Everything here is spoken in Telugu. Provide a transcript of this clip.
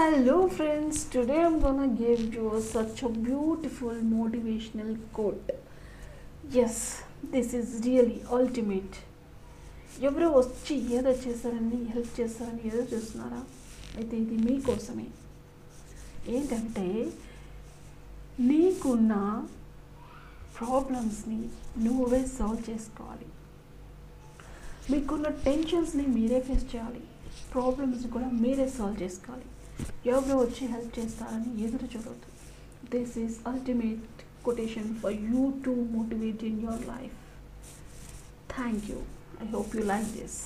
Hello friends, today I'm gonna give you such a beautiful motivational quote. Yes, this is really ultimate. ఎవరో వచ్చి ఏదో చేశారని హెల్ప్ చేస్తారని ఏదో చూస్తున్నారా? అయితే ఇది మీకోసమే. ఏంటంటే నీకున్న ప్రాబ్లమ్స్ని నువ్వే సాల్వ్ చేసుకోవాలి. మీకున్న టెన్షన్స్ని మీరే ఫేస్ చేయాలి. ప్రాబ్లమ్స్ని కూడా మీరే సాల్వ్ చేసుకోవాలి. ఎవరు వచ్చి హెల్ప్ చేస్తారని ఎదురు చూడవద్దు this is ultimate quotation for you to motivate in your life thank you I hope you like this